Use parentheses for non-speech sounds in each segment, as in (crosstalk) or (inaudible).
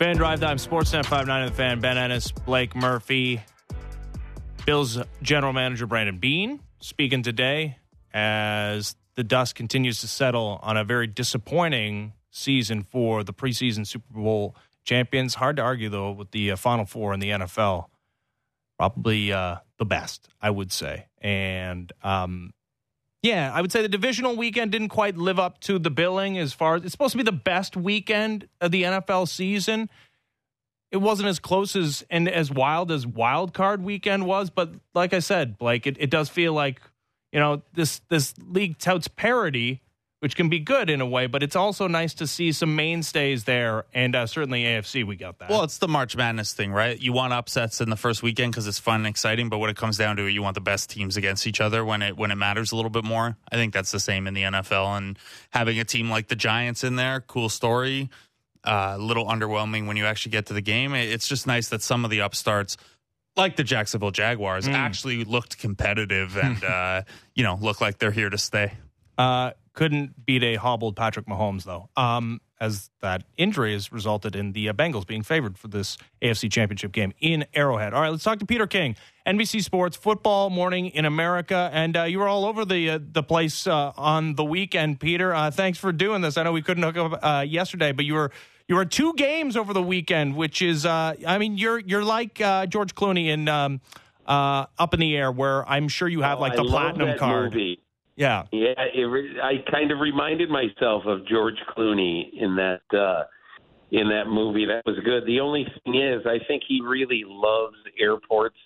Fan Drive Time, Sportsnet 59 of the fan, Ben Ennis, Blake Murphy, Bills general manager Brandon Beane speaking today as the dust continues to settle on a very disappointing season for the preseason Super Bowl champions. Hard to argue, though, with the uh, Final Four in the NFL. Probably uh, the best, I would say. And um, yeah, I would say the divisional weekend didn't quite live up to the billing as far as it's supposed to be the best weekend of the NFL season. It wasn't as close as and as wild as wild card weekend was, but like I said, Blake, it, it does feel like you know this this league touts parity, which can be good in a way, but it's also nice to see some mainstays there, and uh, certainly AFC we got that. Well, it's the March Madness thing, right? You want upsets in the first weekend because it's fun and exciting, but when it comes down to it, you want the best teams against each other when it when it matters a little bit more. I think that's the same in the NFL, and having a team like the Giants in there, cool story. Uh, a little underwhelming when you actually get to the game. It's just nice that some of the upstarts, like the Jacksonville Jaguars, Mm. actually looked competitive and (laughs) uh, you know look like they're here to stay. Uh, couldn't beat a hobbled Patrick Mahomes, though, um, as that injury has resulted in the uh, Bengals being favored for this AFC Championship game in Arrowhead. All right, let's talk to Peter King, NBC Sports Football Morning in America, and uh, you were all over the uh, the place uh, on the weekend, Peter. Uh, thanks for doing this. I know we couldn't hook up uh, yesterday, but you were you were two games over the weekend, which is, uh, I mean, you're you're like uh, George Clooney in um, uh, Up in the Air, where I'm sure you have Oh, like I the love platinum card. Movie. Yeah. Yeah, it re- I kind of reminded myself of George Clooney in that uh, in that movie. That was good. The only thing is, I think he really loves airports.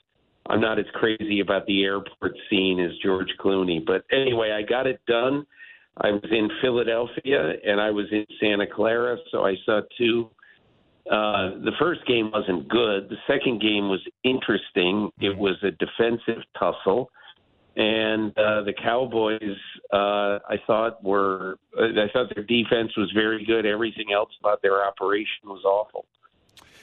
I'm not as crazy about the airport scene as George Clooney, but anyway, I got it done. I was in Philadelphia and I was in Santa Clara, so I saw two. Uh, the first game wasn't good. The second game was interesting. It was a defensive tussle and uh, the Cowboys, uh, I thought were, I thought their defense was very good. Everything else about their operation was awful.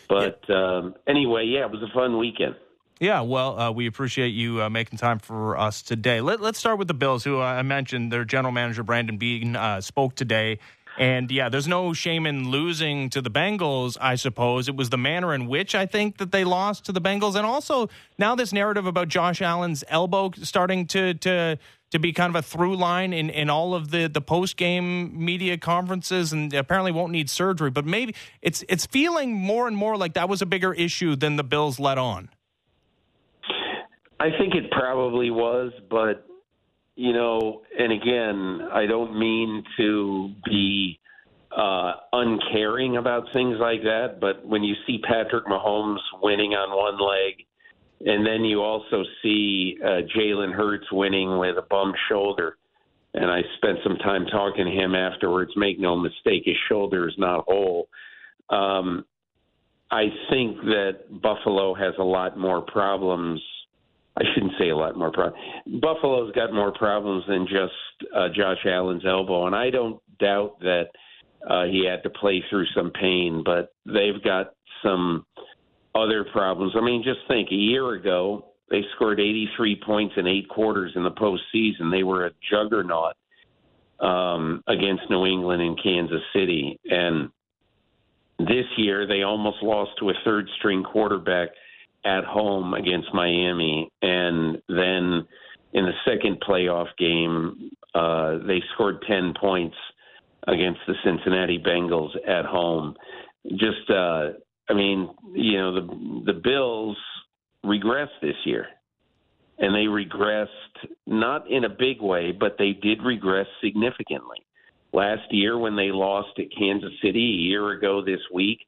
But um, anyway, yeah, it was a fun weekend. Yeah, well, uh, we appreciate you uh, making time for us today. Let, let's start with the Bills, who I mentioned their general manager Brandon Beane uh, spoke today, and yeah, there's no shame in losing to the Bengals. I suppose it was the manner in which I think that they lost to the Bengals, and also now this narrative about Josh Allen's elbow starting to to to be kind of a through line in, in all of the, the post game media conferences, and apparently won't need surgery. But maybe it's it's feeling more and more like that was a bigger issue than the Bills let on. I think it probably was, but you know, and again, I don't mean to be uh, uncaring about things like that, but when you see Patrick Mahomes winning on one leg, and then you also see uh, Jalen Hurts winning with a bum shoulder, and I spent some time talking to him afterwards. Make no mistake, his shoulder is not whole. Um, I think that Buffalo has a lot more problems. I shouldn't say a lot more problems. Buffalo's got more problems than just uh, Josh Allen's elbow, and I don't doubt that uh, he had to play through some pain, but they've got some other problems. I mean, just think a year ago, they scored 83 points in eight quarters in the postseason. They were a juggernaut um, against New England and Kansas City. And this year, they almost lost to a third string quarterback at home against Miami. And then in the second playoff game, uh, they scored 10 points against the Cincinnati Bengals at home. Just, uh, I mean, you know, the the Bills regressed this year, and they regressed not in a big way, but they did regress significantly. Last year, when they lost at Kansas City, a year ago this week,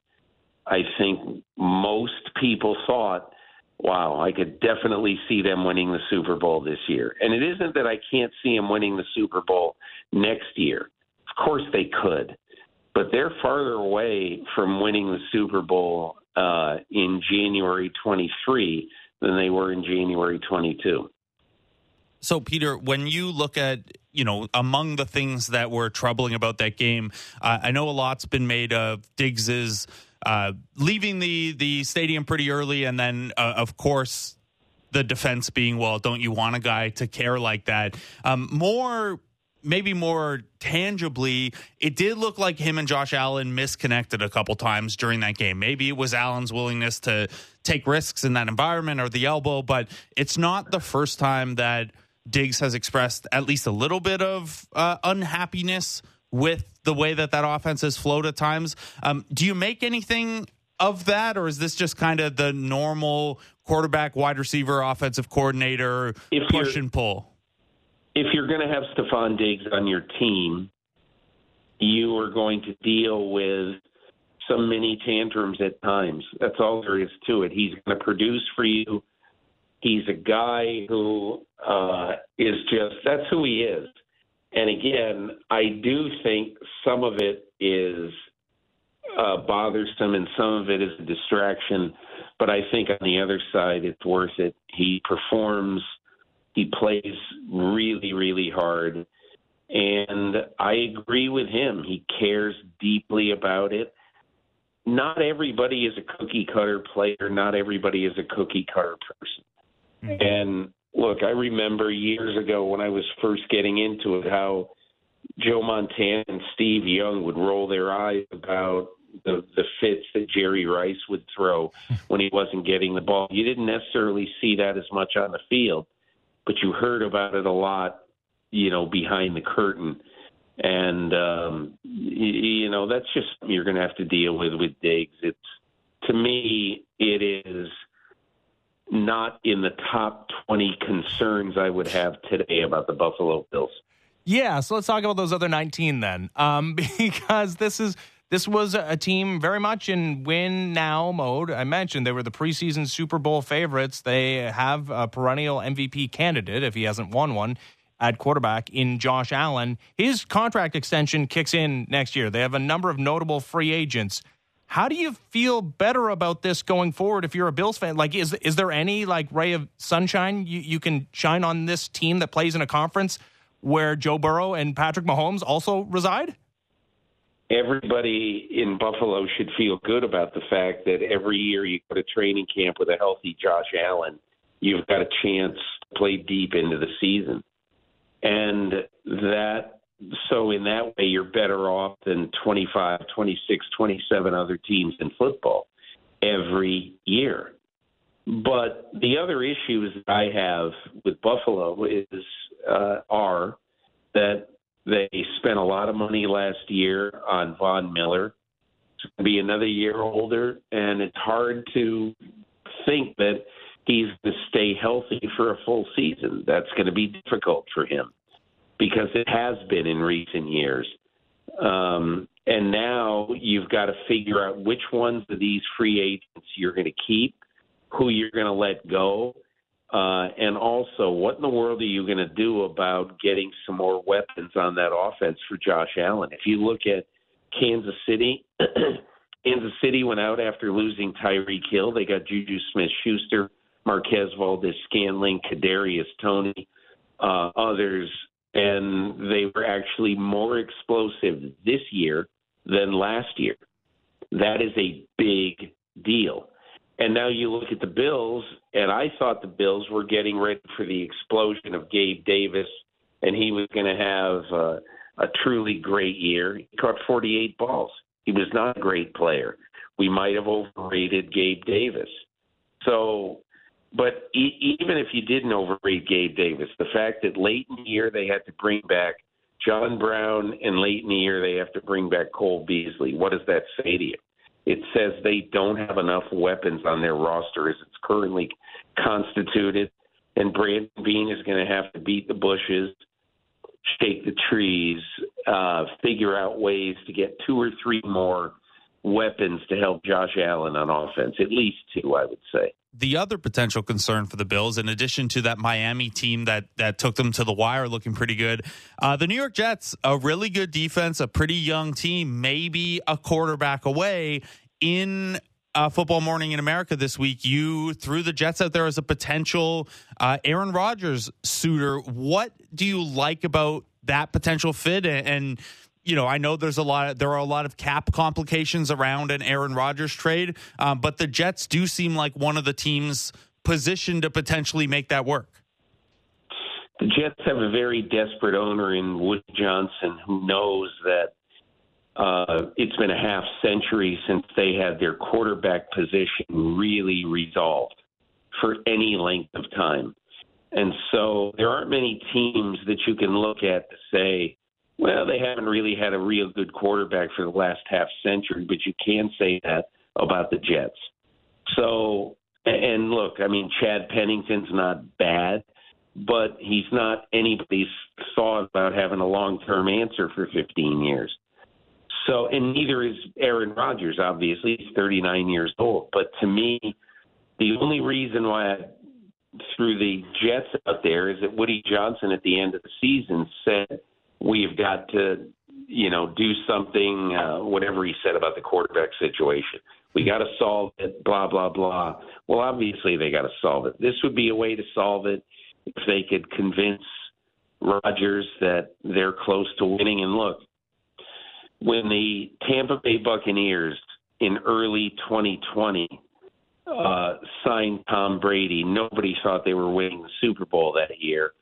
I think most people thought, wow, I could definitely see them winning the Super Bowl this year. And it isn't that I can't see them winning the Super Bowl next year. Of course they could. But they're farther away from winning the Super Bowl uh, in January 23 than they were in January 22. So, Peter, when you look at, you know, among the things that were troubling about that game, uh, I know a lot's been made of Diggs's uh, leaving the the stadium pretty early, and then, uh, of course, the defense being, well, don't you want a guy to care like that? Um, more maybe more tangibly, it did look like him and Josh Allen misconnected a couple times during that game. Maybe it was Allen's willingness to take risks in that environment or the elbow, but it's not the first time that Diggs has expressed at least a little bit of uh, unhappiness with the way that that offense has flowed at times. Um, do you make anything of that, or is this just kind of the normal quarterback, wide receiver, offensive coordinator If push and pull? if you're going to have Stefon Diggs on your team, you are going to deal with some mini tantrums at times. That's all there is to it. He's going to produce for you. He's a guy who uh, is just that's who he is. And again, I do think some of it is uh, bothersome and some of it is a distraction. But I think on the other side, it's worth it. He performs he plays really, really hard. And I agree with him. He cares deeply about it. Not everybody is a cookie cutter player. Not everybody is a cookie cutter person. And look, I remember years ago when I was first getting into it how Joe Montana and Steve Young would roll their eyes about the the fits that Jerry Rice would throw (laughs) when he wasn't getting the ball. You didn't necessarily see that as much on the field but you heard about it a lot, you know, behind the curtain. And um, you, you know that's just you're going to have to deal with with Diggs. It's to me, it is not in the top 20 concerns I would have today about the Buffalo Bills. Yeah, so let's talk about those other 19 then, um, (laughs) because this is this was a team very much in win now mode. I mentioned they were the preseason Super Bowl favorites. They have a perennial MVP candidate if he hasn't won one at quarterback in Josh Allen. His contract extension kicks in next year. They have a number of notable free agents. How do you feel better about this going forward if you're a Bills fan? Like, is is there any like ray of sunshine you, you can shine on this team that plays in a conference where Joe Burrow and Patrick Mahomes also reside? Everybody in Buffalo should feel good about the fact that every year you go to training camp with a healthy Josh Allen, you've got a chance to play deep into the season. And that so in that way you're better off than 25, 26, 27 other teams in football every year. But the other issues that I have with Buffalo is uh, are that they spent a lot of money last year on Von Miller. It's going to be another year older, and it's hard to think that he's going to stay healthy for a full season. That's going to be difficult for him because it has been in recent years. Um, and now you've got to figure out which ones of these free agents you're going to keep, who you're going to let go, uh, and also what in the world are you going to do about getting some more weapons on that offense for Josh Allen? If you look at Kansas City, (clears throat) Kansas City went out after losing Tyreek Hill. They got Juju Smith-Schuster, Marquez Valdes-Scantling, Kadarius Toney, uh, others, and they were actually more explosive this year than last year. That is a big deal. And now you look at the Bills, and I thought the Bills were getting ready for the explosion of Gabe Davis, and he was going to have uh, a truly great year. He caught 48 balls. He was not a great player. We might have overrated Gabe Davis. So, but e- even if you didn't overrate Gabe Davis, the fact that late in the year they had to bring back John Brown, and late in the year they have to bring back Cole Beasley, what does that say to you? It says they don't have enough weapons on their roster as it's currently constituted, and Brandon Beane is going to have to beat the bushes, shake the trees, uh, figure out ways to get two or three more weapons to help Josh Allen on offense, at least two, I would say the other potential concern for the Bills, in addition to that Miami team that that took them to the wire, looking pretty good, uh, the New York Jets, a really good defense, a pretty young team, maybe a quarterback away in. Uh, Football Morning in America this week, you threw the Jets out there as a potential uh, Aaron Rodgers suitor. What do you like about that potential fit? And, and you know, I know there's a lot. Of, there are a lot of cap complications around an Aaron Rodgers trade, um, but the Jets do seem like one of the teams positioned to potentially make that work. the Jets have a very desperate owner in Woody Johnson who knows that uh, it's been a half century since they had their quarterback position really resolved for any length of time. And so there aren't many teams that you can look at to say, well, they haven't really had a real good quarterback for the last half century, but you can say that about the Jets. So, and look, I mean, Chad Pennington's not bad, but he's not anybody's thought about having a long term answer for 15 years. So, and neither is Aaron Rodgers, obviously. He's 39 years old. But to me, the only reason why I threw the Jets out there is that Woody Johnson at the end of the season said, we've got to, you know, do something, uh, whatever he said about the quarterback situation. We got to solve it, blah, blah, blah. Well, obviously, they got to solve it. This would be a way to solve it if they could convince Rodgers that they're close to winning. And look, when the Tampa Bay Buccaneers in early 2020 uh, signed Tom Brady, nobody thought they were winning the Super Bowl that year,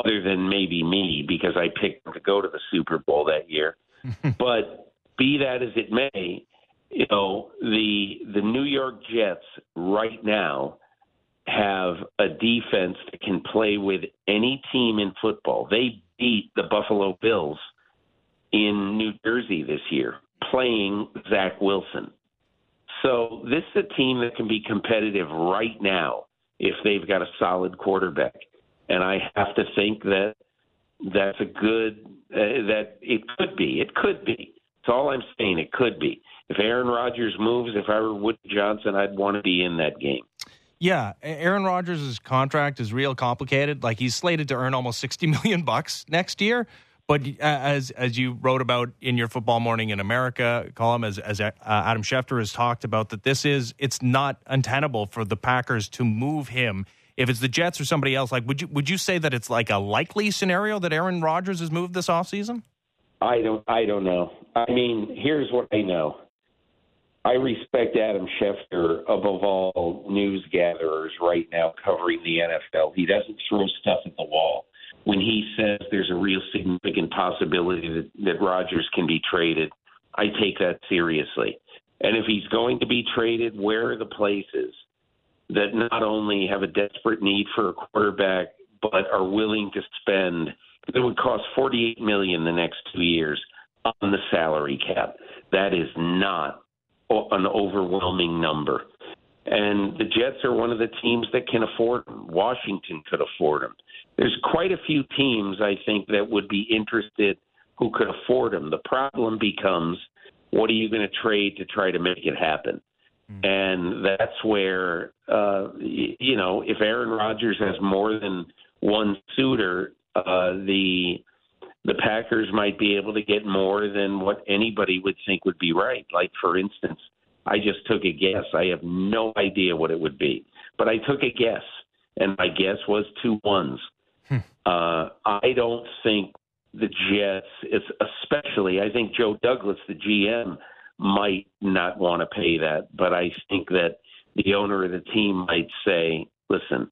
other than maybe me because I picked them to go to the Super Bowl that year. (laughs) but be that as it may, you know the the New York Jets right now have a defense that can play with any team in football. They beat the Buffalo Bills in New Jersey this year, playing Zach Wilson. So this is a team that can be competitive right now if they've got a solid quarterback. And I have to think that that's a good uh, that it could be. It could be. That's all I'm saying. It could be. If Aaron Rodgers moves, if I were Woody Johnson, I'd want to be in that game. Yeah, Aaron Rodgers' contract is real complicated. Like he's slated to earn almost sixty million bucks next year. But uh, as as you wrote about in your Football Morning in America column, as as uh, Adam Schefter has talked about, that this is it's not untenable for the Packers to move him. If it's the Jets or somebody else, like would you would you say that it's like a likely scenario that Aaron Rodgers is moved this offseason? I don't I don't know. I mean, here's what I know. I respect Adam Schefter above all news gatherers right now covering the NFL. He doesn't throw stuff at the wall when he says there's a real significant possibility that, that Rodgers can be traded, I take that seriously. And if he's going to be traded, where are the places that not only have a desperate need for a quarterback, but are willing to spend? It would cost 48 million the next two years on the salary cap. That is not an overwhelming number. And the Jets are one of the teams that can afford them. Washington could afford them there's quite a few teams I think that would be interested who could afford them. The problem becomes what are you going to trade to try to make it happen? Mm. And that's where uh, you know if Aaron Rodgers has more than one suitor, uh, the the Packers might be able to get more than what anybody would think would be right. Like for instance, I just took a guess. I have no idea what it would be, but I took a guess, and my guess was two ones. Hmm. Uh, I don't think the Jets, especially, I think Joe Douglas, the GM, might not want to pay that. But I think that the owner of the team might say, listen,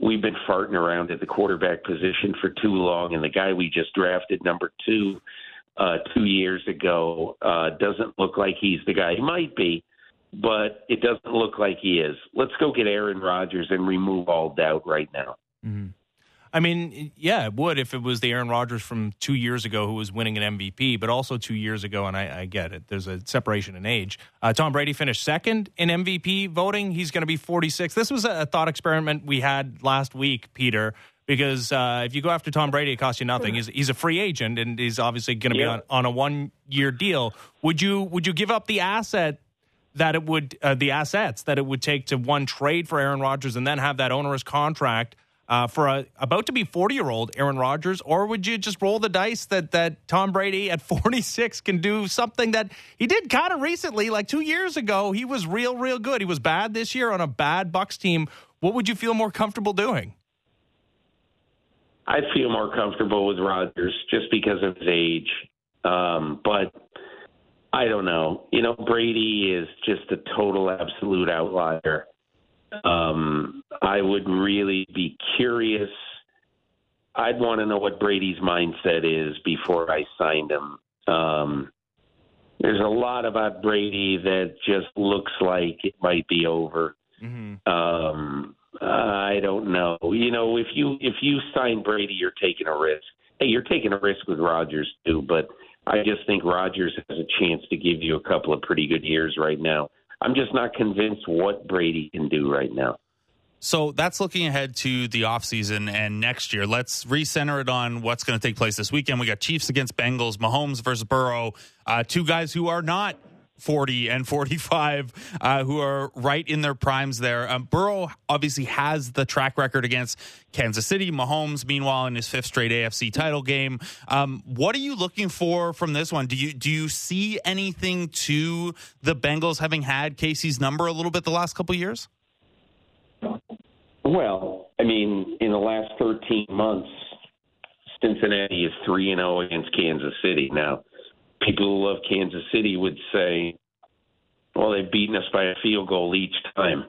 we've been farting around at the quarterback position for too long, and the guy we just drafted, number two, uh, two years ago, uh, doesn't look like he's the guy. He might be, but it doesn't look like he is. Let's go get Aaron Rodgers and remove all doubt right now. Mm-hmm. I mean, yeah, it would if it was the Aaron Rodgers from two years ago who was winning an MVP, but also two years ago, and I, I get it. There's a separation in age. Uh, Tom Brady finished second in MVP voting. He's going to be 46. This was a, thought experiment we had last week, Peter, because uh, if you go after Tom Brady, it costs you nothing. He's, he's a free agent, and he's obviously going to yeah. be on, on a one year deal. Would you would you give up the asset that it would uh, the assets that it would take to one trade for Aaron Rodgers and then have that onerous contract? Uh, for a about to be 40 year old Aaron Rodgers, or would you just roll the dice that that Tom Brady at (laughs) 46 can do something that he did kind of recently, like two years ago? He was real, real good. He was bad this year on a bad Bucks team. What would you feel more comfortable doing? I feel more comfortable with Rodgers just because of his age, um, but I don't know. You know, Brady is just a total absolute outlier. Um, I would really be curious I'd want to know what Brady's mindset is before I signed him. Um, there's a lot about Brady that just looks like it might be over. Mm-hmm. Um, I don't know. You know, if you if you sign Brady, you're taking a risk. Hey, you're taking a risk with Rodgers too, but I just think Rodgers has a chance to give you a couple of pretty good years right now. I'm just not convinced what Brady can do right now. So that's looking ahead to the offseason and next year. Let's recenter it on what's going to take place this weekend. We got Chiefs against Bengals, Mahomes versus Burrow, uh, two guys who are not 40 and 45 uh, who are right in their primes there. Um, Burrow obviously has the track record against Kansas City. Mahomes, meanwhile, in his fifth straight AFC title game. Um, what are you looking for from this one? Do you do you see anything to the Bengals having had KC's number a little bit the last couple years? Well, I mean, in the last 13 months, Cincinnati is 3 and 0 against Kansas City. Now, people who love Kansas City would say, well, they've beaten us by a field goal each time.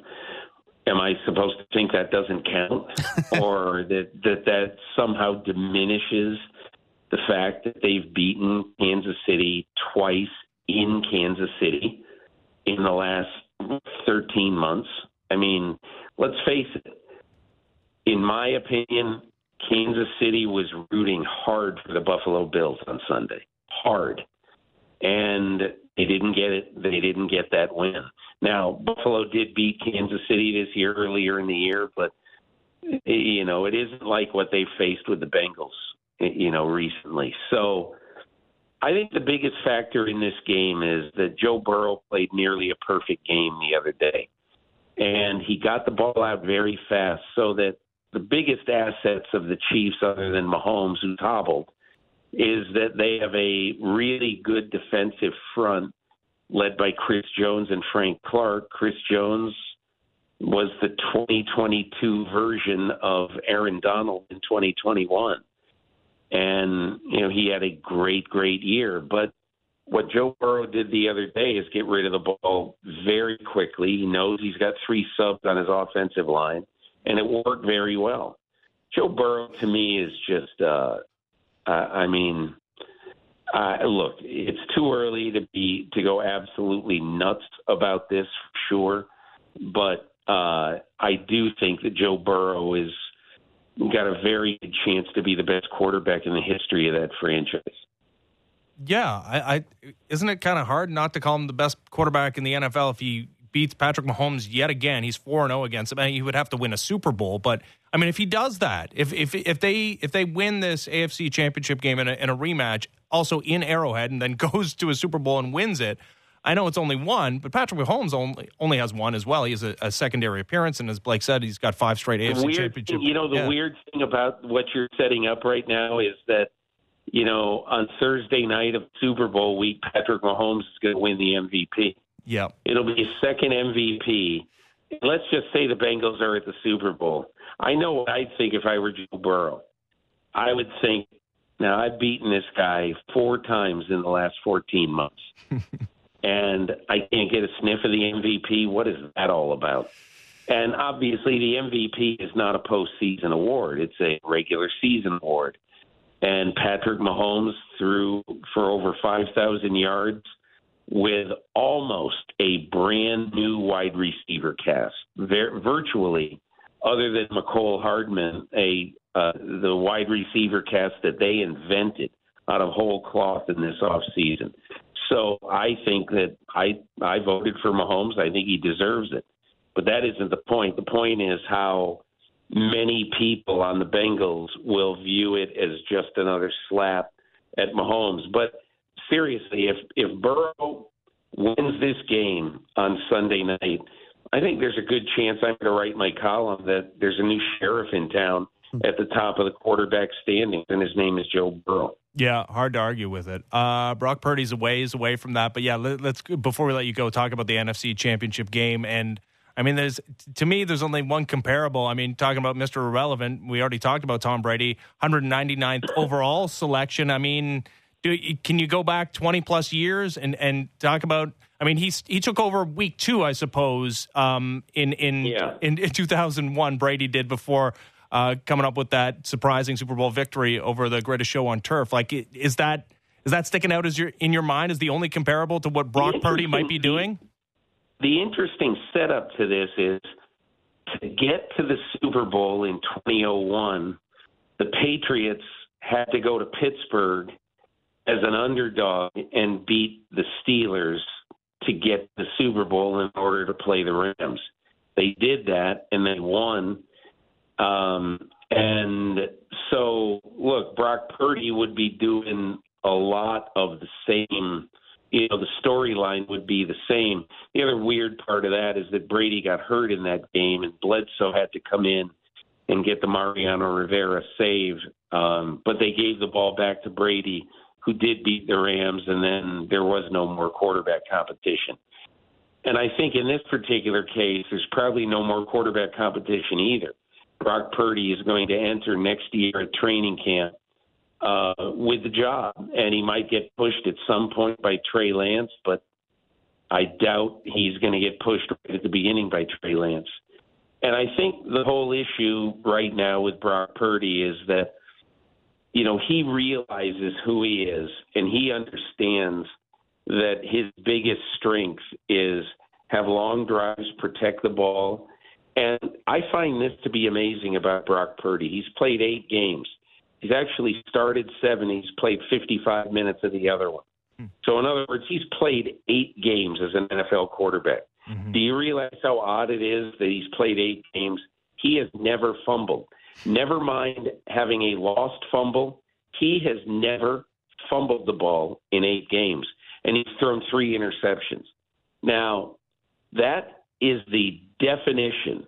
Am I supposed to think that doesn't count, (laughs) or that that that somehow diminishes the fact that they've beaten Kansas City twice in Kansas City in the last 13 months? I mean, let's face it. In my opinion, Kansas City was rooting hard for the Buffalo Bills on Sunday. Hard and they didn't get it. They didn't get that win. Now Buffalo did beat Kansas City this year earlier in the year, but you know it isn't like what they faced with the Bengals, you know, recently. So I think the biggest factor in this game is that Joe Burrow played nearly a perfect game the other day, and he got the ball out very fast, so that the biggest assets of the Chiefs, other than Mahomes, who's hobbled is that they have a really good defensive front led by Chris Jones and Frank Clark. Chris Jones was the 2022 version of Aaron Donald in 2021. And, you know, he had a great, great year. But what Joe Burrow did the other day is get rid of the ball very quickly. He knows he's got three subs on his offensive line, and it worked very well. Joe Burrow, to me, is just uh, uh, I mean, uh, look, it's too early to be to go absolutely nuts about this, sure, but uh, I do think that Joe Burrow is got a very good chance to be the best quarterback in the history of that franchise. Yeah, I, I isn't it kind of hard not to call him the best quarterback in the NFL if he beats Patrick Mahomes yet again. He's 4 0 against him. I mean, he would have to win a Super Bowl, but I mean, if he does that, if if if they if they win this AFC Championship game in a, in a rematch, also in Arrowhead, and then (laughs) goes to a Super Bowl and wins it. I know it's only one, but Patrick Mahomes only only has one as well. He has a, a secondary appearance, and as Blake said, he's got five straight AFC weird championship. You know, the yeah. weird thing about what you're setting up right now is that you know on Thursday night of Super Bowl week, Patrick Mahomes is going to win the MVP. Yeah. It'll be his second MVP. Let's just say the Bengals are at the Super Bowl. I know what I'd think if I were Joe Burrow. I would think, now I've beaten this guy four times in the last 14 months, (laughs) and I can't get a sniff of the MVP. What is that all about? And obviously, the MVP is not a postseason award; it's a regular season award. And Patrick Mahomes threw for over 5,000 yards with almost a brand new wide receiver cast, Ver- virtually, other than Mecole Hardman, a uh, the wide receiver cast that they invented out of whole cloth in this off season. So I think that I I voted for Mahomes. I think he deserves it, but that isn't the point. The point is how many people on the Bengals will view it as just another slap at Mahomes. But seriously, if if Burrow wins this game on Sunday night, I think there's a good chance I'm going to write my column that there's a new sheriff in town at the top of the quarterback standings, and his name is Joe Burrow. Yeah, hard to argue with it. Uh, Brock Purdy's a ways away from that, but yeah, let, us before we let you go, talk about the NFC Championship game. And I mean, there's to me, there's only one comparable. I mean, talking about Mr. Irrelevant, we already talked about Tom Brady, 199th overall selection. I mean can you go back 20 plus years and, and talk about I mean he's he took over week 2 I suppose um, in in, yeah. in, in 2001 Brady did before uh, coming up with that surprising Super Bowl victory over the greatest show on turf. Like, is that is that sticking out as your in your mind as the only comparable to what Brock Purdy might be doing? The interesting setup to this is to get to the Super Bowl in 2001. The Patriots had to go to Pittsburgh as an underdog and beat the Steelers to get the Super Bowl in order to play the Rams. They did that and they won. Um, and so, look, Brock Purdy would be doing a lot of the same. You know, the storyline would be the same. The other weird part of that is that Brady got hurt in that game, and Bledsoe had to come in and get the Mariano Rivera save. Um, but they gave the ball back to Brady who did beat the Rams, and then there was no more quarterback competition. And I think in this particular case, there's probably no more quarterback competition either. Brock Purdy is going to enter next year at training camp uh, with the job, and he might get pushed at some point by Trey Lance, but I doubt he's going to get pushed right at the beginning by Trey Lance. And I think the whole issue right now with Brock Purdy is that you know, he realizes who he is and he understands that his biggest strength is have long drives, protect the ball. And I find this to be amazing about Brock Purdy. He's played eight games. He's actually started seven. He's played 55 minutes of the other one. Hmm. So, in other words, he's played eight games as an NFL quarterback. Mm-hmm. Do you realize how odd it is that he's played eight games? He has never fumbled. Never mind having a lost fumble. He has never fumbled the ball in eight games, and he's thrown three interceptions. Now, that is the definition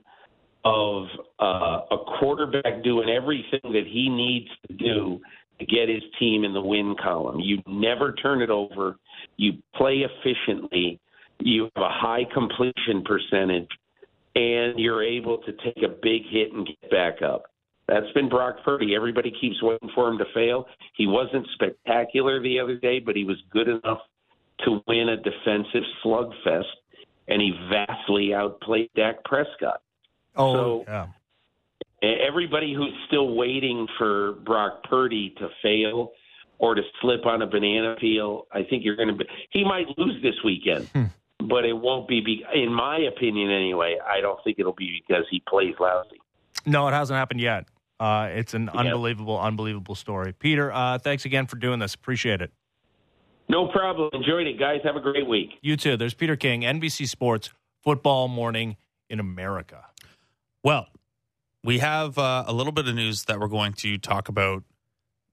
of uh, a quarterback doing everything that he needs to do to get his team in the win column. You never turn it over. You play efficiently. You have a high completion percentage, and you're able to take a big hit and get back up. That's been Brock Purdy. Everybody keeps waiting for him to fail. He wasn't spectacular the other day, but he was good enough to win a defensive slugfest, and he vastly outplayed Dak Prescott. Oh, so, yeah. Everybody who's still waiting for Brock Purdy to fail or to slip on a banana peel, I think you're going to be. He might lose this weekend, hmm. but it won't be, be. In my opinion, anyway, I don't think it'll be because he plays lousy. No, it hasn't happened yet. Uh, it's an unbelievable, unbelievable story. Peter, uh, thanks again for doing this. Appreciate it. No problem. Enjoyed it, guys. Have a great week. You too. There's Peter King, NBC Sports, football morning in America. Well, we have uh, a little bit of news that we're going to talk about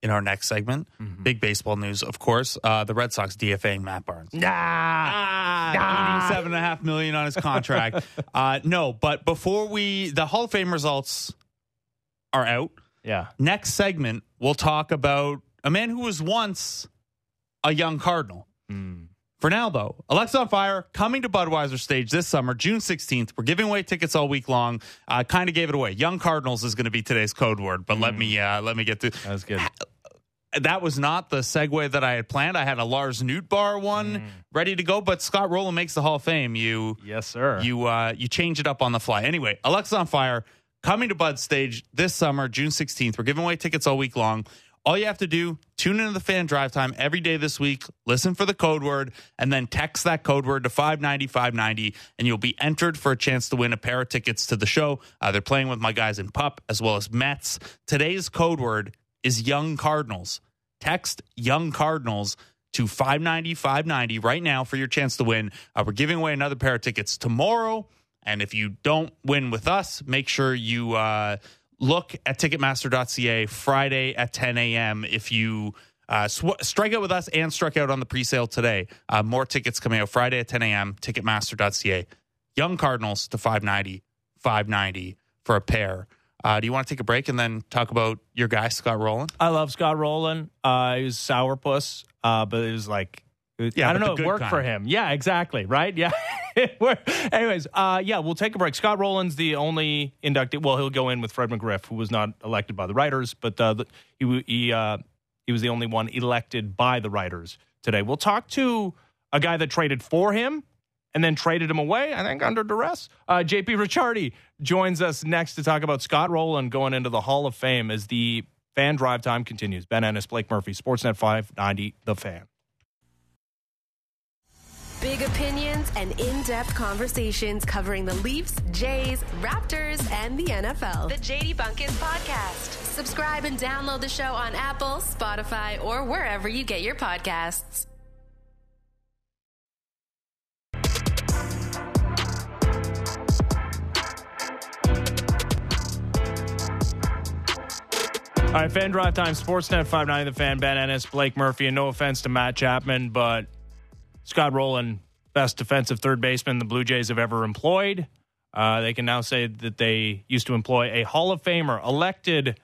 in our next segment. Mm-hmm. Big baseball news, of course. Uh, the Red Sox DFAing Matt Barnes. Nah, ah, nah. seven and a half million on his contract. (laughs) uh, no, but before we, the Hall of Fame results are out. Yeah. Next segment, we'll talk about a man who was once a young Cardinal. Mm. For now, though, Alexisonfire coming to Budweiser stage this summer, June 16th. We're giving away tickets all week long. I uh, kind of gave it away. Young Cardinals is going to be today's code word, but mm. let me uh, let me get to that was good. That was not the segue that I had planned. I had a Lars Nootbaar one mm. ready to go, but Scott Rolen makes the Hall of Fame. You, yes, sir. You uh, you change it up on the fly. Anyway, Alexisonfire coming to Bud Stage this summer, June 16th. We're giving away tickets all week long. All you have to do, tune into the fan drive time every day this week, listen for the code word, and then text that code word to 590 590, and you'll be entered for a chance to win a pair of tickets to the show. Uh, they're playing with my guys in Pup as well as Metz. Today's code word is Young Cardinals. Text Young Cardinals to 590 590 right now for your chance to win. Uh, we're giving away another pair of tickets tomorrow. And if you don't win with us, make sure you uh, look at Ticketmaster.ca Friday at 10 a.m. If you uh, sw- strike out with us and struck out on the presale today, uh, more tickets coming out Friday at 10 a.m. Ticketmaster.ca. Young Cardinals to 590, 590 for a pair. Uh, do you want to take a break and then talk about your guy Scott Rolen? I love Scott Rolen. Uh, he was sourpuss, uh, but it was like yeah, I don't know. It worked kind. for him. Yeah, exactly. Right. Yeah. (laughs) Anyways, uh, yeah, we'll take a break. Scott Rolen's the only inducted. Well, he'll go in with Fred McGriff, who was not elected by the writers, but uh, the, he he, uh, he was the only one elected by the writers today. We'll talk to a guy that traded for him and then traded him away, I think, under duress. Uh, JP Ricciardi joins us next to talk about Scott Rolen going into the Hall of Fame as the fan drive time continues. Ben Ennis, Blake Murphy, Sportsnet 590, The Fan. Big opinions and in depth conversations covering the Leafs, Jays, Raptors, and the NFL. The JD Bunkis Podcast. Subscribe and download the show on Apple, Spotify, or wherever you get your podcasts. All right, fan drive time, Sportsnet 590, the fan, Ben Ennis, Blake Murphy, and no offense to Matt Chapman, but Scott Rolen, best defensive third baseman the Blue Jays have ever employed. Uh, they can now say that they used to employ a Hall of Famer elected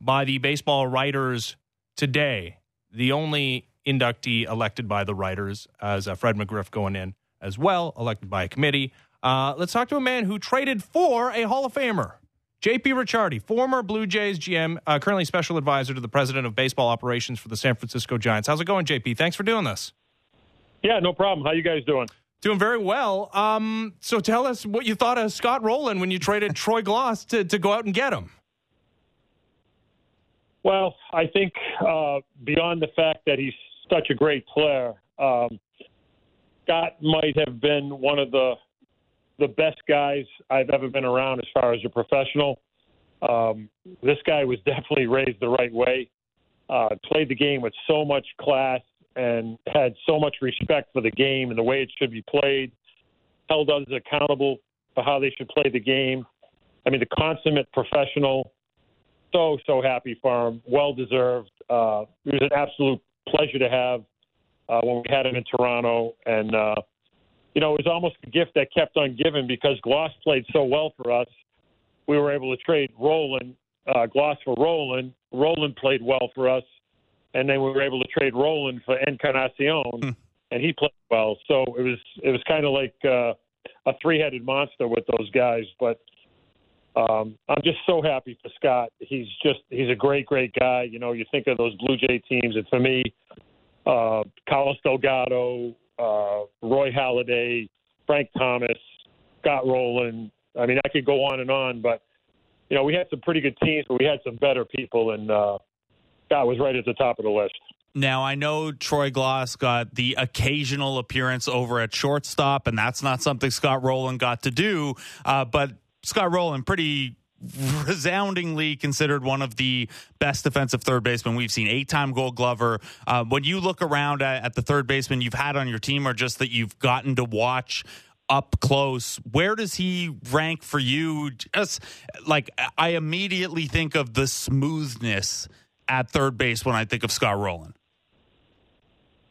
by the baseball writers today. The only inductee elected by the writers, as uh, Fred McGriff going in as well, elected by a committee. Uh, let's talk to a man who traded for a Hall of Famer. JP Ricciardi, former Blue Jays GM, uh, currently special advisor to the president of baseball operations for the San Francisco Giants. How's it going, JP? Thanks for doing this. Yeah, no problem. How you guys doing? Doing very well. Um, so tell us what you thought of Scott Rolen when you traded (laughs) Troy Glaus to, to go out and get him. Well, I think uh, beyond the fact that he's such a great player, um, Scott might have been one of the the best guys I've ever been around as far as a professional. Um, this guy was definitely raised the right way. Uh, played the game with so much class and had so much respect for the game and the way it should be played. Held others accountable for how they should play the game. I mean, the consummate professional. So so happy for him. Well deserved. Uh, it was an absolute pleasure to have uh, when we had him in Toronto, and uh, you know, it was almost a gift that kept on giving because Glaus played so well for us. We were able to trade Rolen, uh, Glaus for Rolen. Rolen played well for us, and then we were able to trade Rolen for Encarnacion, hmm. and he played well. So it was it was kind of like uh, a three-headed monster with those guys. But um, I'm just so happy for Scott. He's just he's a great great guy. You know, you think of those Blue Jay teams, and for me, uh, Carlos Delgado, uh, Roy Halladay, Frank Thomas, Scott Rolen. I mean, I could go on and on, but you know, we had some pretty good teams, but we had some better people, and uh, Scott was right at the top of the list. Now, I know Troy Glaus got the occasional appearance over at shortstop, and that's not something Scott Rolen got to do. Uh, but Scott Rolen, pretty resoundingly considered one of the best defensive third basemen we've seen. Eight time gold glover. Uh, when you look around at, at, the third baseman you've had on your team or just that you've gotten to watch up close, where does he rank for you? Just like I immediately think of the smoothness at third base when I think of Scott Rolen.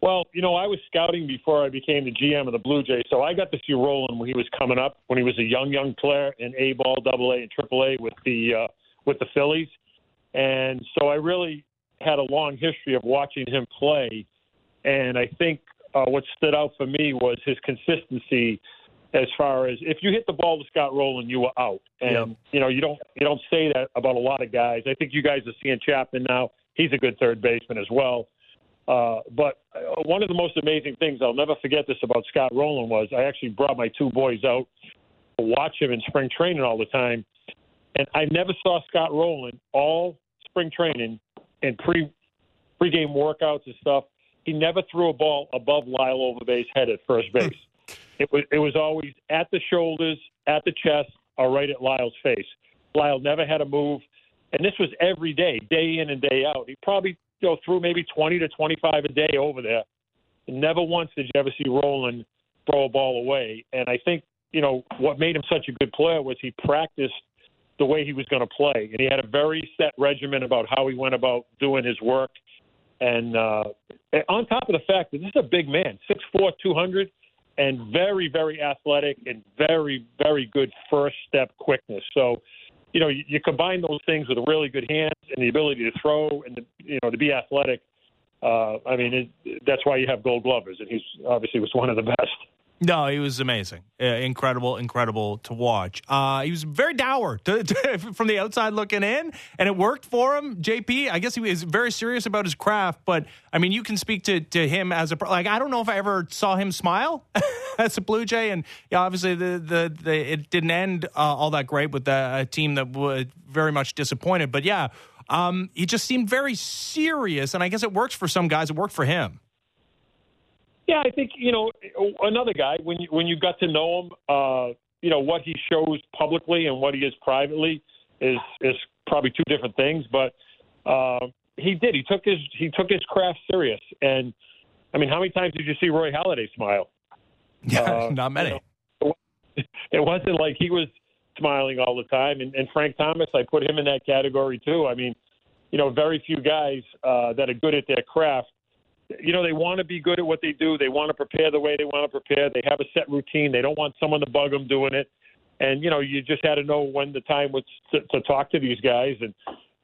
Well, you know, I was scouting before I became the GM of the Blue Jays, so I got to see Rolen when he was coming up, when he was a young, young player in A ball, Double A, and Triple A with the uh, with the Phillies, and so I really had a long history of watching him play, and I think uh, what stood out for me was his consistency as far as if you hit the ball to Scott Rolen, you were out, and yep. you know you don't you don't say that about a lot of guys. I think you guys are seeing Chapman now; he's a good third baseman as well. Uh, but uh, one of the most amazing things I'll never forget this about Scott Rolen was I actually brought my two boys out to watch him in spring training all the time, and I never saw Scott Rolen all spring training and pre pregame workouts and stuff. He never threw a ball above Lyle Overbay's head at first base. It was it was always at the shoulders, at the chest, or right at Lyle's face. Lyle never had a move, and this was every day, day in and day out. He probably go through maybe 20 to 25 a day over there. Never once did you ever see Rolen throw a ball away. And I think, you know, what made him such a good player was he practiced the way he was going to play. And he had a very set regimen about how he went about doing his work. And uh, on top of the fact that this is a big man, six four, two hundred. 200, and very, very athletic and very, very good first step quickness. So, you know, you, you combine those things with a really good hands and the ability to throw and to, you know to be athletic. Uh, I mean, it, that's why you have Gold Glovers, and he's obviously was one of the best. No, he was amazing, uh, incredible, incredible to watch. Uh, he was very dour to, (laughs) to, from the outside looking in, and it worked for him. JP, I guess he was very serious about his craft, but I mean, you can speak to to him as a like. I don't know if I ever saw him smile (laughs) as a Blue Jay, and yeah, obviously the the, the it didn't end uh, all that great with the, a team that was very much disappointed. But yeah, um, he just seemed very serious, and I guess it works for some guys. It worked for him. Yeah, I think you know another guy when you when you got to know him, uh, you know what he shows publicly and what he is privately is is probably two different things. But uh, he did. He took his he took his craft serious. And I mean, how many times did you see Roy Halladay smile? Yeah, uh, (laughs) not many. You know, (laughs) it wasn't like he was smiling all the time. And, and Frank Thomas, I put him in that category too. I mean, you know, very few guys uh, that are good at their craft you know, they want to be good at what they do. They want to prepare the way they want to prepare. They have a set routine. They don't want someone to bug them doing it. And you know, you just had to know when the time was to, to talk to these guys. And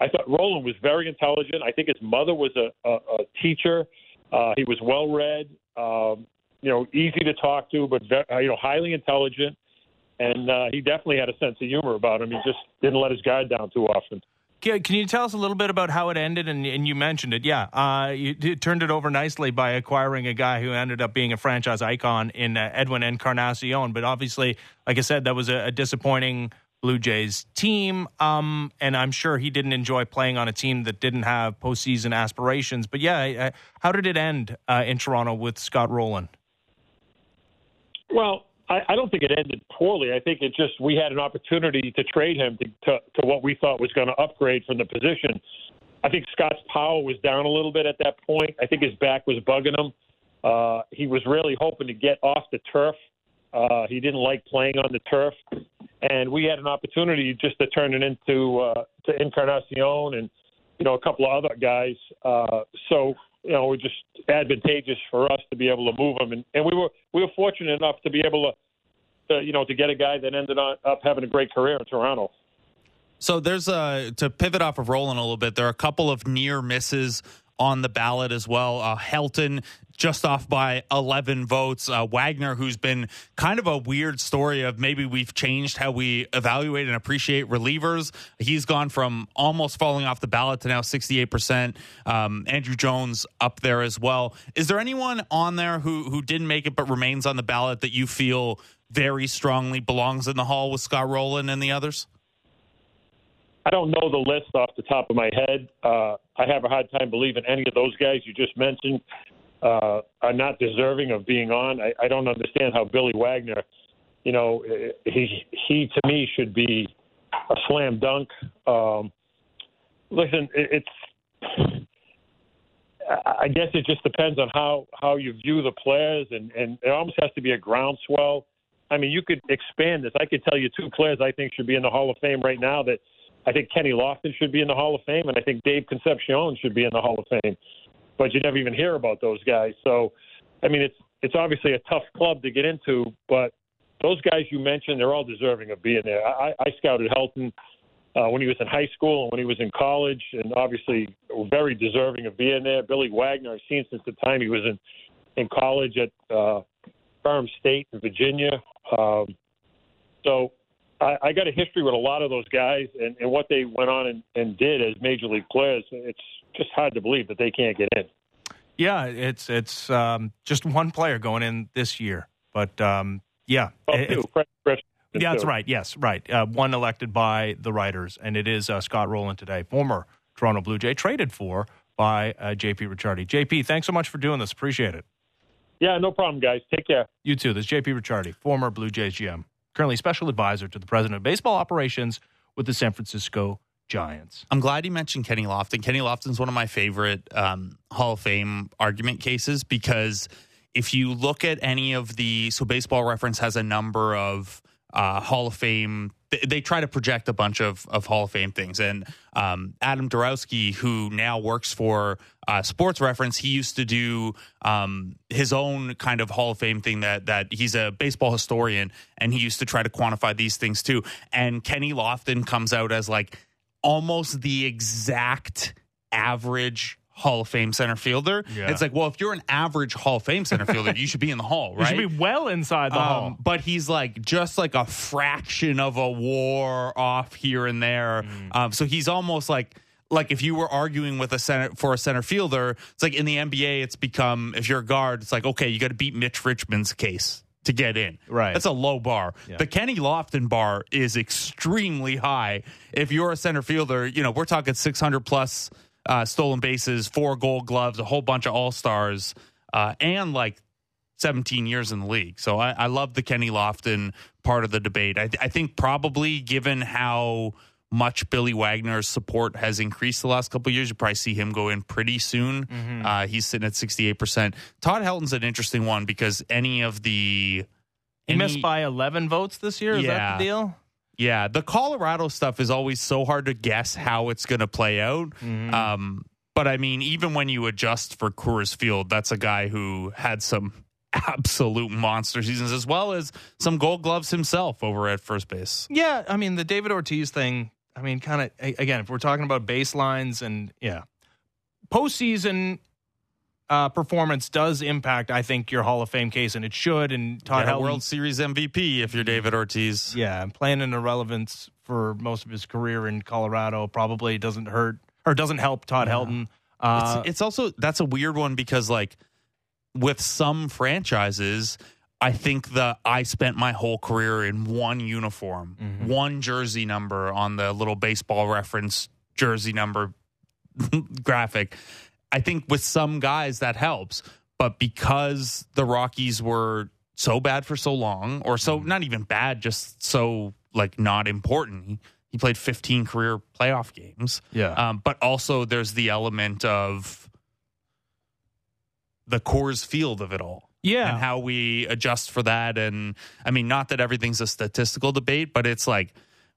I thought Rolen was very intelligent. I think his mother was a, a, a teacher. Uh, he was well read. Um, you know, easy to talk to, but very, you know, highly intelligent. And uh, he definitely had a sense of humor about him. He just didn't let his guard down too often. Can you tell us a little bit about how it ended? And, and you mentioned it, yeah. Uh, you, you, turned it over nicely by acquiring a guy who ended up being a franchise icon in uh, Edwin Encarnacion. But obviously, like I said, that was a, a disappointing Blue Jays team. Um, and I'm sure he didn't enjoy playing on a team that didn't have postseason aspirations. But yeah, uh, how did it end uh, in Toronto with Scott Rolen? Well, I, I don't think it ended poorly. I think it just we had an opportunity to trade him to, to, to what we thought was going to upgrade from the position. I think Scott's power was down a little bit at that point. I think his back was bugging him. Uh, he was really hoping to get off the turf. Uh, he didn't like playing on the turf, and we had an opportunity just to turn it into uh, to Encarnacion and you know a couple of other guys. Uh, so you know, it was just advantageous for us to be able to move him, and, and we were we were fortunate enough to be able to, to you know, to get a guy that ended up having a great career in Toronto. So there's a to pivot off of Rolen a little bit. There are a couple of near misses on the ballot as well. Uh, Helton just off by 11 votes. Uh, Wagner, who's been kind of a weird story of maybe we've changed how we evaluate and appreciate relievers. He's gone from almost falling off the ballot to now 68%. Um, Andruw Jones up there as well. Is there anyone on there who, who didn't make it but remains on the ballot that you feel very strongly belongs in the hall with Scott Rolen and the others? I don't know the list off the top of my head. Uh, I have a hard time believing any of those guys you just mentioned uh, are not deserving of being on. I, I don't understand how Billy Wagner, you know, he he to me should be a slam dunk. Um, listen, it, it's. I guess it just depends on how how you view the players, and and it almost has to be a groundswell. I mean, you could expand this. I could tell you two players I think should be in the Hall of Fame right now that I think Kenny Lofton should be in the Hall of Fame, and I think Dave Concepcion should be in the Hall of Fame. But you never even hear about those guys. So, I mean, it's it's obviously a tough club to get into, but those guys you mentioned, they're all deserving of being there. I, I scouted Helton uh, when he was in high school and when he was in college, and obviously very deserving of being there. Billy Wagner, I've seen since the time he was in in college at uh, Ferrum State in Virginia. Um, so I, I got a history with a lot of those guys and, and what they went on and, and did as major league players. It's just hard to believe that they can't get in. Yeah, it's it's um, just one player going in this year, but um, yeah, oh, two. yeah, that's right. Yes, right. Uh, one elected by the writers, and it is uh, Scott Rolen today, former Toronto Blue Jay, traded for by uh, JP Ricciardi. JP, thanks so much for doing this. Appreciate it. Yeah, no problem, guys. Take care. You too. This is JP Ricciardi, former Blue Jays GM currently special advisor to the president of baseball operations with the San Francisco Giants. I'm glad you mentioned Kenny Lofton. Kenny Lofton's one of my favorite um, Hall of Fame argument cases because if you look at any of the so Baseball Reference has a number of uh, Hall of Fame. They, try to project a bunch of, of Hall of Fame things. And um, Adam Darowski, who now works for uh, Sports Reference, he used to do um, his own kind of Hall of Fame thing that that he's a baseball historian, and he used to try to quantify these things too. And Kenny Lofton comes out as like almost the exact average Hall of Fame center fielder. Yeah. It's like, well, if you're an average Hall of Fame center fielder, you should be in the Hall, (laughs) You right? should be well inside the hall. Um, but he's like just like a fraction of a war off here and there. Mm. Um, so he's almost like like if you were arguing with a center for a center fielder, it's like in the NBA, it's become if you're a guard, it's like okay, you got to beat Mitch Richmond's case to get in. Right. That's a low bar. Yeah. The Kenny Lofton bar is extremely high. If you're a center fielder, you know we're talking 600 plus uh, stolen bases, four Gold Gloves, a whole bunch of All Stars, uh, and like 17 years in the league. So I, I love the Kenny Lofton part of the debate. I, I think probably given how much Billy Wagner's support has increased the last couple of years, you probably see him go in pretty soon. Mm-hmm. Uh, he's sitting at 68%. Todd Helton's an interesting one because any of the. he missed by 11 votes this year. Is that Yeah. the deal? Yeah, the Colorado stuff is always so hard to guess how it's going to play out. Mm-hmm. Um, but I mean, even when you adjust for Coors Field, that's a guy who had some (laughs) absolute monster seasons, as well as some Gold Gloves himself over at first base. Yeah, I mean the David Ortiz thing. I mean, kind of again, if we're talking about baselines and yeah, postseason uh, performance does impact. I think your Hall of Fame case, and it should. And Todd Yeah, Helton, World Series MVP if you're David Ortiz. yeah, playing in irrelevance for most of his career in Colorado probably doesn't hurt or doesn't help Todd Helton. Uh, it's, it's also that's a weird one because like with some franchises i think the i spent my whole career in one uniform one jersey number on the little baseball reference jersey number (laughs) graphic i think with some guys that helps but because the rockies were so bad for so long or so not even bad just so like not important he played 15 career playoff games Yeah. um, but also there's the element of the Coors Field of it all. Yeah. And how we adjust for that. And I mean, not that everything's a statistical debate, but it's like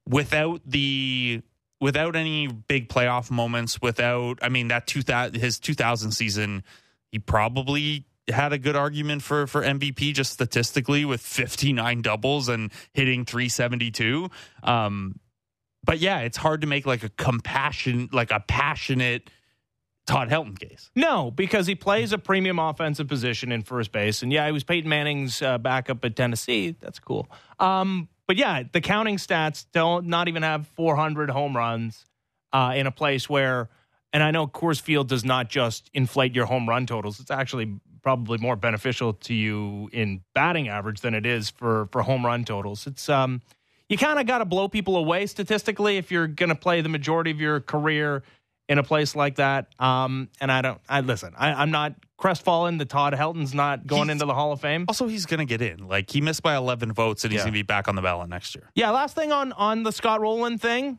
without the without any big playoff moments, without I mean that two thousand his two thousand season, he probably had a good argument for for MVP just statistically with 59 doubles and hitting 372. Um but yeah, it's hard to make like a compassion like a passionate Todd Helton case. No, because he plays a premium offensive position in first base, and yeah, he was Peyton Manning's uh, backup at Tennessee. That's cool. Um, but yeah, the counting stats don't not even have 400 home runs uh, in a place where, and I know Coors Field does not just inflate your home run totals. It's actually probably more beneficial to you in batting average than it is for for home run totals. It's um, you kind of got to blow people away statistically if you're going to play the majority of your career in a place like that. Um, and I don't, I listen, I, I'm not crestfallen that Todd Helton's not going He's- into the Hall of Fame. Also, he's going to get in. Like he missed by 11 votes and he's Yeah. going to be back on the ballot next year. Yeah, last thing on on the Scott Rolen thing.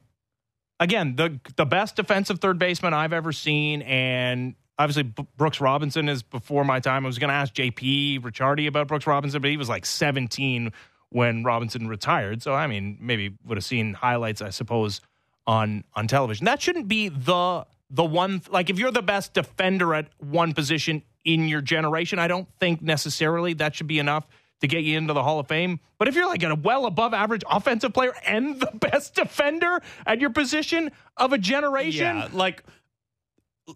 Again, the the best defensive third baseman I've ever seen, and obviously B- Brooks Robinson is before my time. I was going to ask JP Ricciardi about Brooks Robinson, but he was like 17 when Robinson retired. So I mean, maybe would have seen highlights, I suppose, on on television. That shouldn't be the the one. Like if you're the best defender at one position in your generation, I don't think necessarily that should be enough to get you into the Hall of Fame. But if you're like a well above average offensive player and the (laughs) best defender at your position of a generation, Yeah, like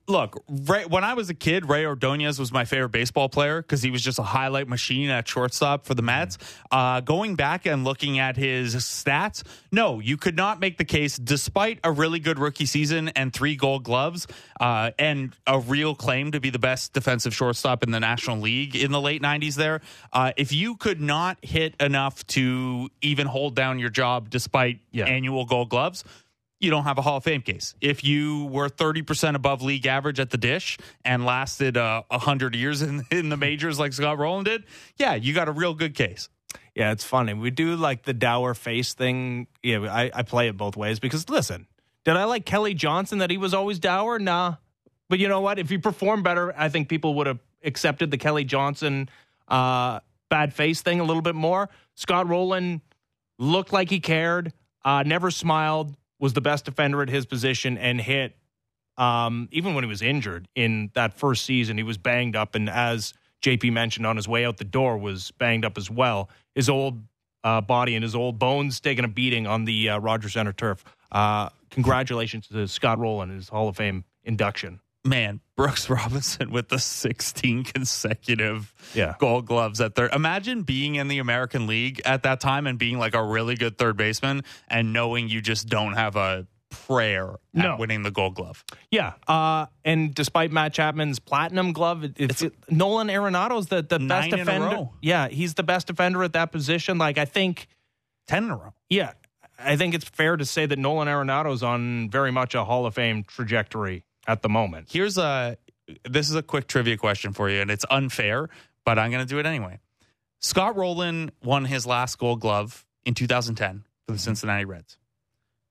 look, Rey, when I was a kid, Rey Ordonez was my favorite baseball player because he was just a highlight machine at shortstop for the Mets. Uh, going back and looking at his stats, no, you could not make the case, despite a really good rookie season and three Gold Gloves uh, and a real claim to be the best defensive shortstop in the National League in the late '90s. There, uh, if you could not hit enough to even hold down your job despite Yeah. annual Gold Gloves you don't have a Hall of Fame case. If you were 30% above league average at the dish and lasted uh, 100 years in, in the majors like Scott Rolen did, yeah, you got a real good case. Yeah, it's funny. We do like the dour face thing. Yeah, I, I play it both ways because listen, did I like Kelly Johnson that he was always dour? Nah. But you know what? If he performed better, I think people would have accepted the Kelly Johnson uh, bad face thing a little bit more. Scott Rolen looked like he cared, uh, never smiled, was the best defender at his position, and hit. Um, even when he was injured in that first season, he was banged up, and as JP mentioned on his way out the door, was banged up as well. His old uh, body and his old bones taking a beating on the uh, Rogers Center turf. Uh, congratulations to Scott Rolen, his Hall of Fame induction. Man, (laughs) Brooks Robinson with the 16 consecutive Yeah. gold gloves at third. Imagine being in the American League at that time and being like a really good third baseman and knowing you just don't have a prayer at No. winning the gold glove. Yeah, uh, and despite Matt Chapman's platinum glove, it, it's, Nolan Arenado's the, the best Nine in a defender. Yeah, he's the best defender at that position. Like I think, 10 in a row. yeah, I think it's fair to say that Nolan Arenado's on very much a Hall of Fame trajectory at the moment. Here's a this is a quick trivia question for you, and it's unfair, but I'm going to do it anyway. Scott Rolen won his last Gold Glove in 2010 for the Cincinnati Reds.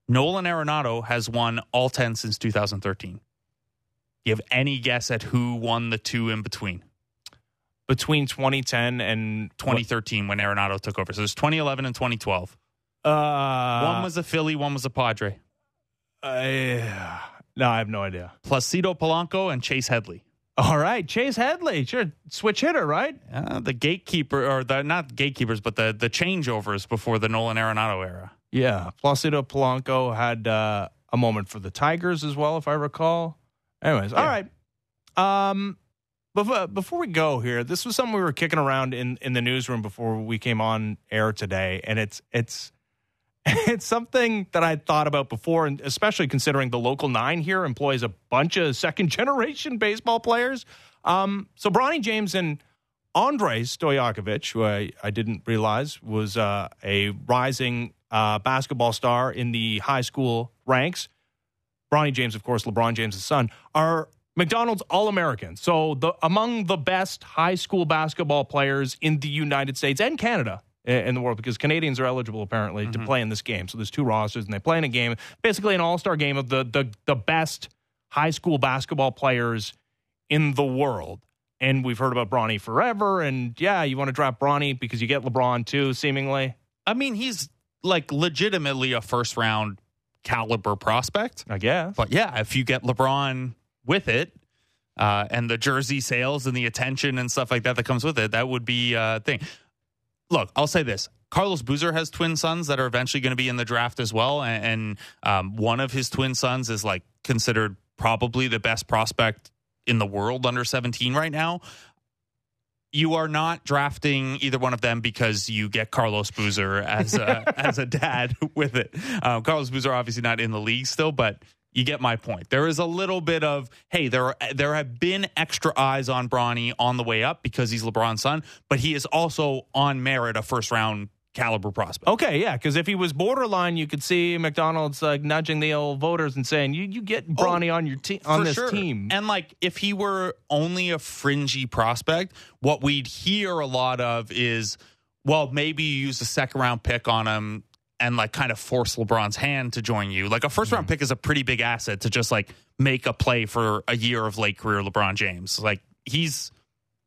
Nolan Arenado has won all 10 since 2013. Do you have any guess at who won the two in between? Between 2010 and 2013 when Arenado took over. So there's 2011 and 2012. Uh, one was a Philly, one was a Padre. uh, no, I have no idea. Placido Polanco and Chase Headley. All right, Chase Headley, sure, switch hitter, right? Uh, the gatekeeper, or the not gatekeepers, but the the changeovers before the Nolan Arenado era. Yeah, Placido Polanco had uh, a moment for the Tigers as well, if I recall. Anyways, all right. Um, before before we go here, this was something we were kicking around in in the newsroom before we came on air today, and it's it's (laughs) it's something that I thought about before, and especially considering the local nine here employs a bunch of second (laughs) generation baseball players. Um, so Bronny James and Andrei Stojakovic, who I, I didn't realize was uh, a rising uh, basketball star in the high school ranks. Bronny James, of course, LeBron James' son, are McDonald's All Americans. So the among the best high school basketball players in the United States and Canada in the world, because Canadians are eligible apparently to play in this game. So there's two rosters, and they play in a game, basically an All Star game of the the the best high school basketball players in the world. And we've heard about Bronny forever. And yeah, you want to draft Bronny because you get LeBron too, seemingly. I mean, he's like legitimately a first round caliber prospect. I guess. But yeah, if you get LeBron with it, uh, and the jersey sales and the attention and stuff like that that comes with it, that would be a thing. Look, I'll say this. Carlos Boozer has twin sons that are eventually going to be in the draft as well. And, and um, one of his twin sons is like considered probably the best prospect in the world under 17 right now. You are not drafting either one of them because you get Carlos Boozer as a, (laughs) as a dad with it. Um, Carlos Boozer obviously not in the league still, but you get my point. There is a little bit of hey, there are, there have been extra eyes on Bronny on the way up because he's LeBron's son, but he is also on merit a first round caliber prospect. Okay, yeah, because if he was borderline, you could see McDonald's like nudging the old voters and saying, "You you get oh, Bronny on your team on this sure. team." And like if he were only a fringy prospect, what we'd hear a lot of is, well, maybe you use a second round pick on him and like kind of force LeBron's hand to join you. Like a first Mm-hmm. round pick is a pretty big asset to just like make a play for a year of late career LeBron James. Like he's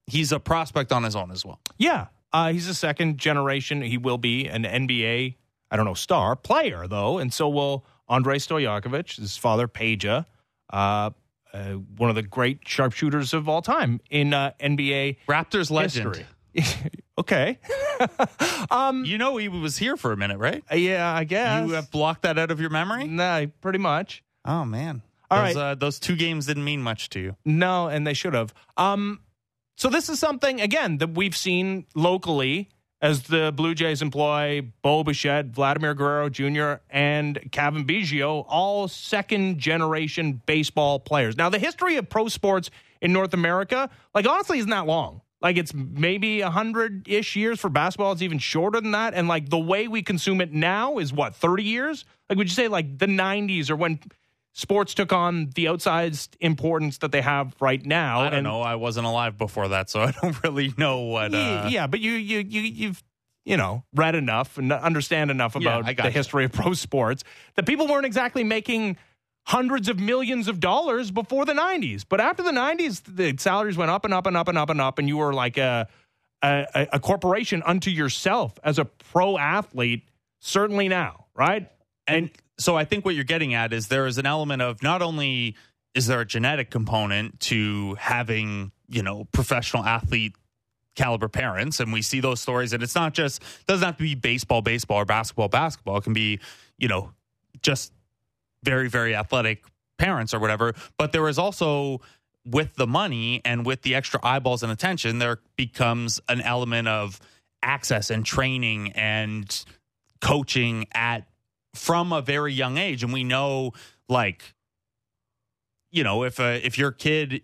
he's a prospect on his own as well. yeah, uh, he's a second generation. He will be an NBA, I don't know, star player though, and so will Andrei Stojakovic, his father Peja, uh, uh, one of the great sharpshooters of all time in uh, NBA Raptors legend. history. (laughs) okay, (laughs) um, You know he was here for a minute, right? yeah, I guess You have blocked that out of your memory? Nah, pretty much. Oh man. All those, right. uh, those two games didn't mean much to you. No, and they should have. Um, so this is something again that we've seen locally as the Blue Jays employ Bo Bichette, Vladimir Guerrero Jr., and Cavan Biggio, all second generation baseball players. Now, the history of pro sports in North America, like honestly, isn't that long. Like it's maybe a hundred ish years for basketball. It's even shorter than that. And like the way we consume it now is what thirty years. Like would you say like the '90s or when sports took on the outsized importance that they have right now? I don't and, know. I wasn't alive before that, so (laughs) I don't really know what. Yeah, Uh, yeah, but you you you you've you know read enough and understand enough about got the you. history of pro sports that people weren't exactly making hundreds of millions of dollars before the 90s but after the 90s the salaries went up and up and up and up and up and you were like a a, a corporation unto yourself as a pro athlete certainly now right? And so I think what you're getting at is there is an element of not only is there a genetic component to having you know professional athlete caliber parents and we see those stories and it's not just doesn't have to be baseball baseball or basketball basketball. It can be you know just very very athletic parents or whatever. But there is also with the money and with the extra eyeballs and attention, there becomes an element of access and training and coaching at from a very young age. And we know, like, you know, if a, if your kid,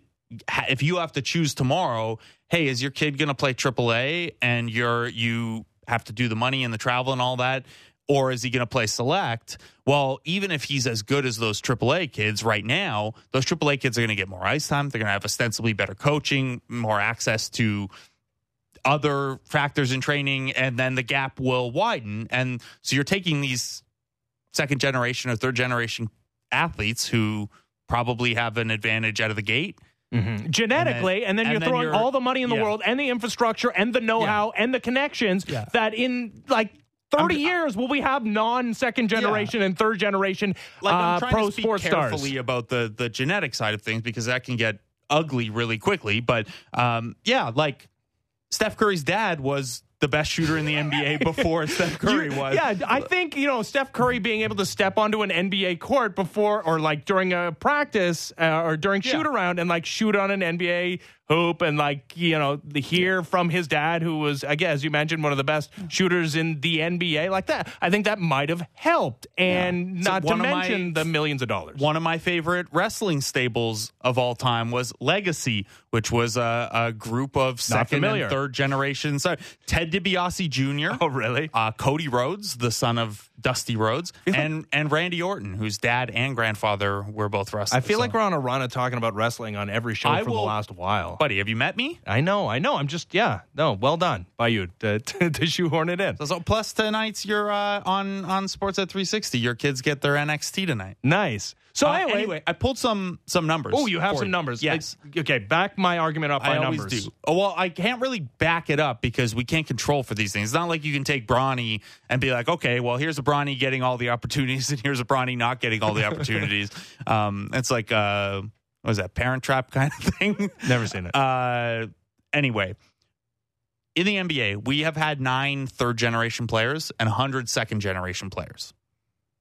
if you have to choose tomorrow, hey, is your kid going to play AAA and you're you have to do the money and the travel and all that? Or is he going to play select? Well, even if he's as good as those AAA kids right now, those AAA kids are going to get more ice time. They're going to have ostensibly better coaching, more access to other factors in training, and then the gap will widen. And so you're taking these second generation or third generation athletes who probably have an advantage out of the gate. Mm-hmm. Genetically, and then, and then you're and throwing then you're, all the money in the yeah. world and the infrastructure and the know-how yeah. and the connections yeah. that in like 30 I'm, years will we have non second generation yeah. and third generation like, I'm uh, trying pro to speak sports carefully stars. about the the genetic side of things because that can get ugly really quickly. But um, yeah, like Steph Curry's dad was the best shooter in the NBA (laughs) before Steph Curry was. Yeah, I think, you know, Steph Curry being able to step onto an NBA court before or like during a practice uh, or during shoot around and like shoot on an NBA hoop and like you know the hear from his dad who was again as you mentioned one of the best shooters in the NBA like that. I think that might have helped and yeah. not so to mention my, the millions of dollars. One of my favorite wrestling stables of all time was Legacy which was a, a group of second and third generation so Ted DiBiase Jr. oh really uh, Cody Rhodes the son of Dusty Rhodes and and Randy Orton whose dad and grandfather were both wrestlers I feel so. like we're on a run of talking about wrestling on every show I for will, the last while buddy, have you met me? I know, I know. I'm just, yeah, no, well done by you to, (laughs) to, to shoehorn it in. So, so plus tonight's you're uh, on on at 360. Your kids get their NXT tonight. Nice. So uh, anyway, anyway, I pulled some some numbers. Oh, you have some you. numbers. Yes. I, okay, back my argument up by I numbers. always do. Oh, well, I can't really back it up because we can't control for these things. It's not like you can take Bronny and be like, okay, well, here's a Bronny getting all the opportunities, and here's a Bronny not getting all the opportunities. (laughs) um, it's like uh, what was that Parent Trap kind of thing? Never seen it. Uh, anyway, in the NBA, we have had nine third generation players and 100 second generation players.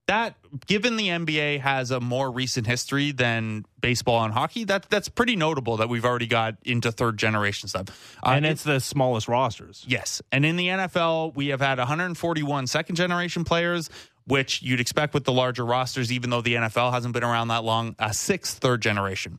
That, given the NBA has a more recent history than baseball and hockey, that that's pretty notable that we've already got into third generation stuff. Uh, and it's the smallest rosters. Yes. And in the NFL, we have had 141 second generation players, which you'd expect with the larger rosters, even though the NFL hasn't been around that long, a sixth third generation.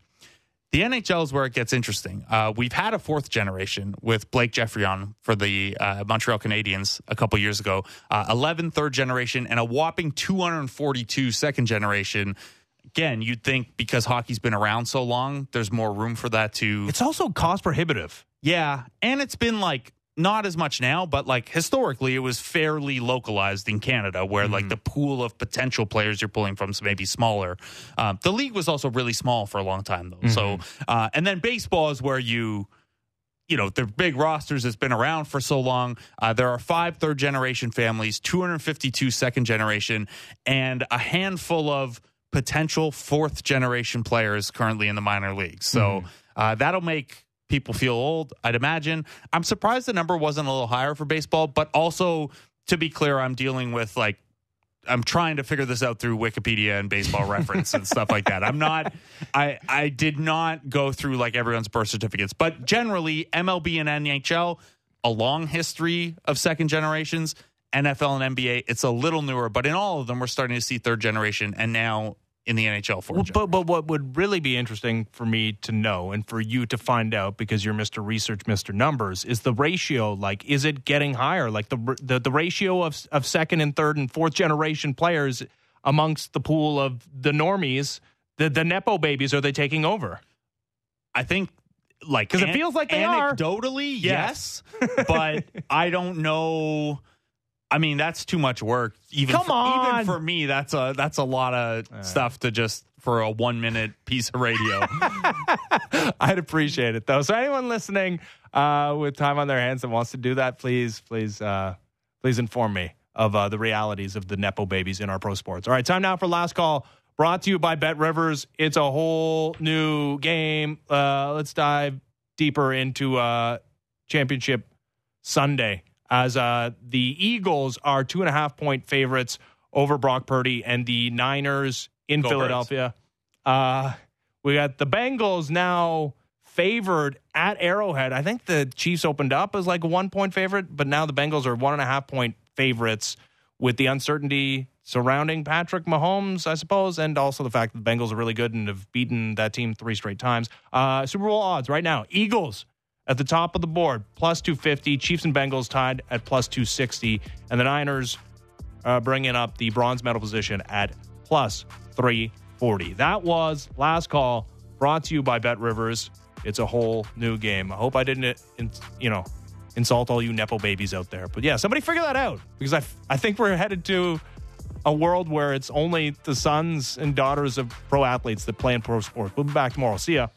The NHL is where it gets interesting. Uh, we've had a fourth generation with Blake Geoffrion for the uh, Montreal Canadiens a couple years ago, uh, 11 third generation, and a whopping 242 second generation. Again, you'd think because hockey's been around so long, there's more room for that to. It's also cost prohibitive. Yeah. And it's been like not as much now, but like historically, it was fairly localized in Canada, where mm-hmm. like the pool of potential players you're pulling from is maybe smaller. Um, the league was also really small for a long time, though. Mm-hmm. So, uh, and then baseball is where you you know, the big rosters has been around for so long. Uh, there are five third generation families, 252 second generation, and a handful of potential fourth generation players currently in the minor leagues. So mm-hmm. uh, that'll make people feel old, I'd imagine. I'm surprised the number wasn't a little higher for baseball, but also to be clear, I'm dealing with like I'm trying to figure this out through Wikipedia and baseball reference and stuff like that. I'm not I I did not go through like everyone's birth certificates, but generally MLB and NHL a long history of second generations. NFL and NBA, it's a little newer, but in all of them, we're starting to see third generation and now in the NHL for. Well, but but what would really be interesting for me to know and for you to find out because you're Mr. Research, Mr. Numbers, is the ratio like is it getting higher? Like the the, the ratio of of second and third and fourth generation players amongst the pool of the normies, the the nepo babies, are they taking over? I think like because an- it feels like they anecdotally, are. yes, yes. but I don't know I mean, that's too much work. Even Come for, on. even for me, that's a that's a lot of uh, stuff to just for a one minute piece of radio. (laughs) I'd appreciate it though. So anyone listening uh, with time on their hands that wants to do that, please, please, uh, please inform me of uh, the realities of the nepo babies in our pro sports. All right, time now for last call. Brought to you by Bet Rivers. It's a whole new game. Uh, let's dive deeper into uh, championship Sunday as uh, the Eagles are two and a half point favorites over Brock Purdy and the Niners in Go Philadelphia. Uh, we got the Bengals now favored at Arrowhead. I think the Chiefs opened up as like a one point favorite, but now the Bengals are one and a half point favorites with the uncertainty surrounding Patrick Mahomes, I suppose, and also the fact that the Bengals are really good and have beaten that team three straight times. Uh, Super Bowl odds right now Eagles at the top of the board, plus 250. Chiefs and Bengals tied at plus 260. And the Niners uh, bringing up the bronze medal position at plus 340. That was last call brought to you by Bet Rivers. It's a whole new game. I hope I didn't, you know, insult all you Nepo babies out there. But yeah, somebody figure that out because I, I think we're headed to a world where it's only the sons and daughters of pro athletes that play in pro sports. We'll be back tomorrow. See ya.